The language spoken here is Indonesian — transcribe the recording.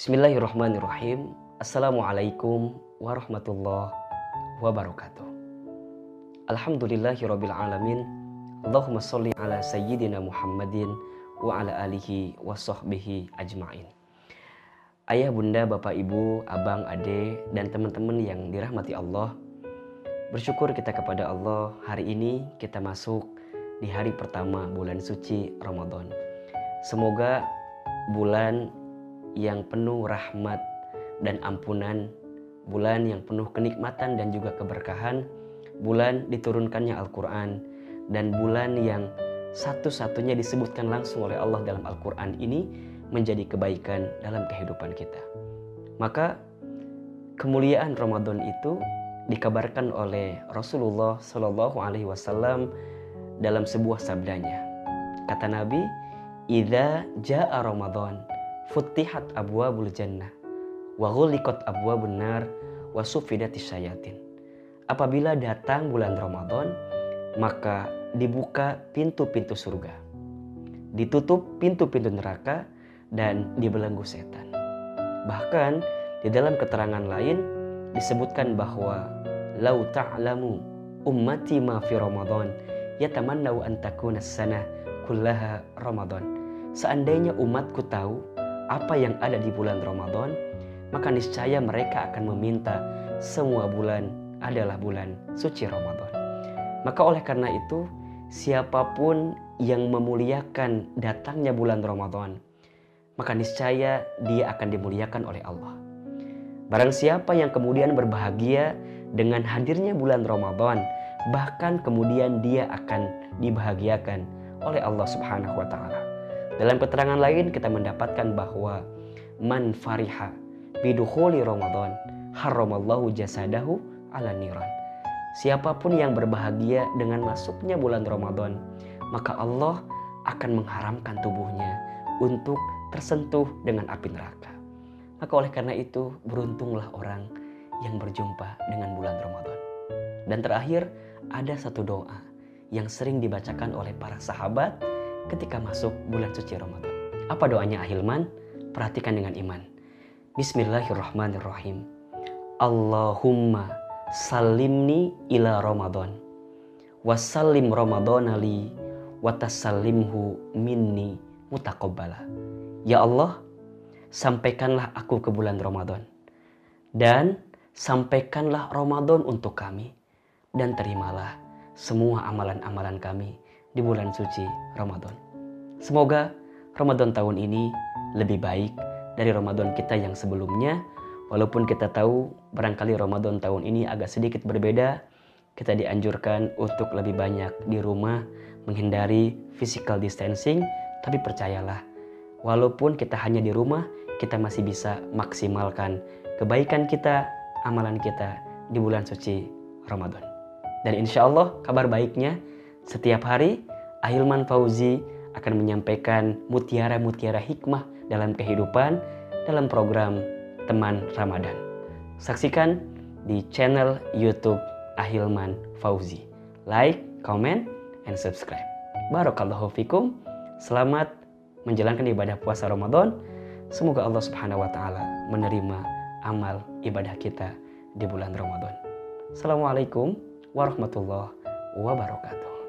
Bismillahirrahmanirrahim. Assalamualaikum warahmatullahi wabarakatuh. Alhamdulillahirabbil alamin. Allahumma sholli ala sayyidina Muhammadin wa ala alihi wa sahbihi ajmain. Ayah, bunda, bapak, ibu, abang, ade, dan teman-teman yang dirahmati Allah. Bersyukur kita kepada Allah hari ini kita masuk di hari pertama bulan suci Ramadan. Semoga bulan yang penuh rahmat dan ampunan, bulan yang penuh kenikmatan dan juga keberkahan, bulan diturunkannya Al-Quran, dan bulan yang satu-satunya disebutkan langsung oleh Allah dalam Al-Quran ini menjadi kebaikan dalam kehidupan kita. Maka kemuliaan Ramadan itu dikabarkan oleh Rasulullah Shallallahu Alaihi Wasallam dalam sebuah sabdanya. Kata Nabi, "Idza jaa Ramadan, futihat abwabul jannah wa ghuliqat abwabun nar wa sufidatis syayatin. Apabila datang bulan Ramadan, maka dibuka pintu-pintu surga. Ditutup pintu-pintu neraka dan dibelenggu setan. Bahkan di dalam keterangan lain disebutkan bahwa lau ta'lamu ummati ma fi Ramadan yatamannau an takuna sana kullaha Ramadan. Seandainya umatku tahu apa yang ada di bulan Ramadan, maka niscaya mereka akan meminta semua bulan adalah bulan suci Ramadan. Maka oleh karena itu, siapa pun yang memuliakan datangnya bulan Ramadan, maka niscaya dia akan dimuliakan oleh Allah. Barang siapa yang kemudian berbahagia dengan hadirnya bulan Ramadan, bahkan kemudian dia akan dibahagiakan oleh Allah Subhanahu wa taala. Dalam keterangan lain kita mendapatkan bahwa man fariha bidukhuli Ramadan haramallahu jasadahu ala niran. Siapa pun yang berbahagia dengan masuknya bulan Ramadan, maka Allah akan mengharamkan tubuhnya untuk tersentuh dengan api neraka. Maka oleh karena itu beruntunglah orang yang berjumpa dengan bulan Ramadan. Dan terakhir ada satu doa yang sering dibacakan oleh para sahabat ketika masuk bulan suci Ramadan. Apa doanya Ahilman? Perhatikan dengan iman. Bismillahirrahmanirrahim. Allahumma salimni ila Ramadan. Wasallim Ramadan ali watasallimhu minni mutaqabbala. Ya Allah, sampaikanlah aku ke bulan Ramadan. Dan sampaikanlah Ramadan untuk kami. Dan terimalah semua amalan-amalan kami di bulan suci Ramadan. Semoga Ramadan tahun ini lebih baik dari Ramadan kita yang sebelumnya. Walaupun kita tahu barangkali Ramadan tahun ini agak sedikit berbeda, kita dianjurkan untuk lebih banyak di rumah, menghindari physical distancing, tapi percayalah, walaupun kita hanya di rumah, kita masih bisa maksimalkan kebaikan kita, amalan kita di bulan suci Ramadan. Dan insya Allah kabar baiknya setiap hari Ahilman Fauzi akan menyampaikan mutiara-mutiara hikmah dalam kehidupan dalam program Teman Ramadan. Saksikan di channel YouTube Ahilman Fauzi. Like, comment, and subscribe. Barakallahu fikum. Selamat menjalankan ibadah puasa Ramadan. Semoga Allah Subhanahu wa taala menerima amal ibadah kita di bulan Ramadan. Assalamualaikum warahmatullahi wabarakatuh.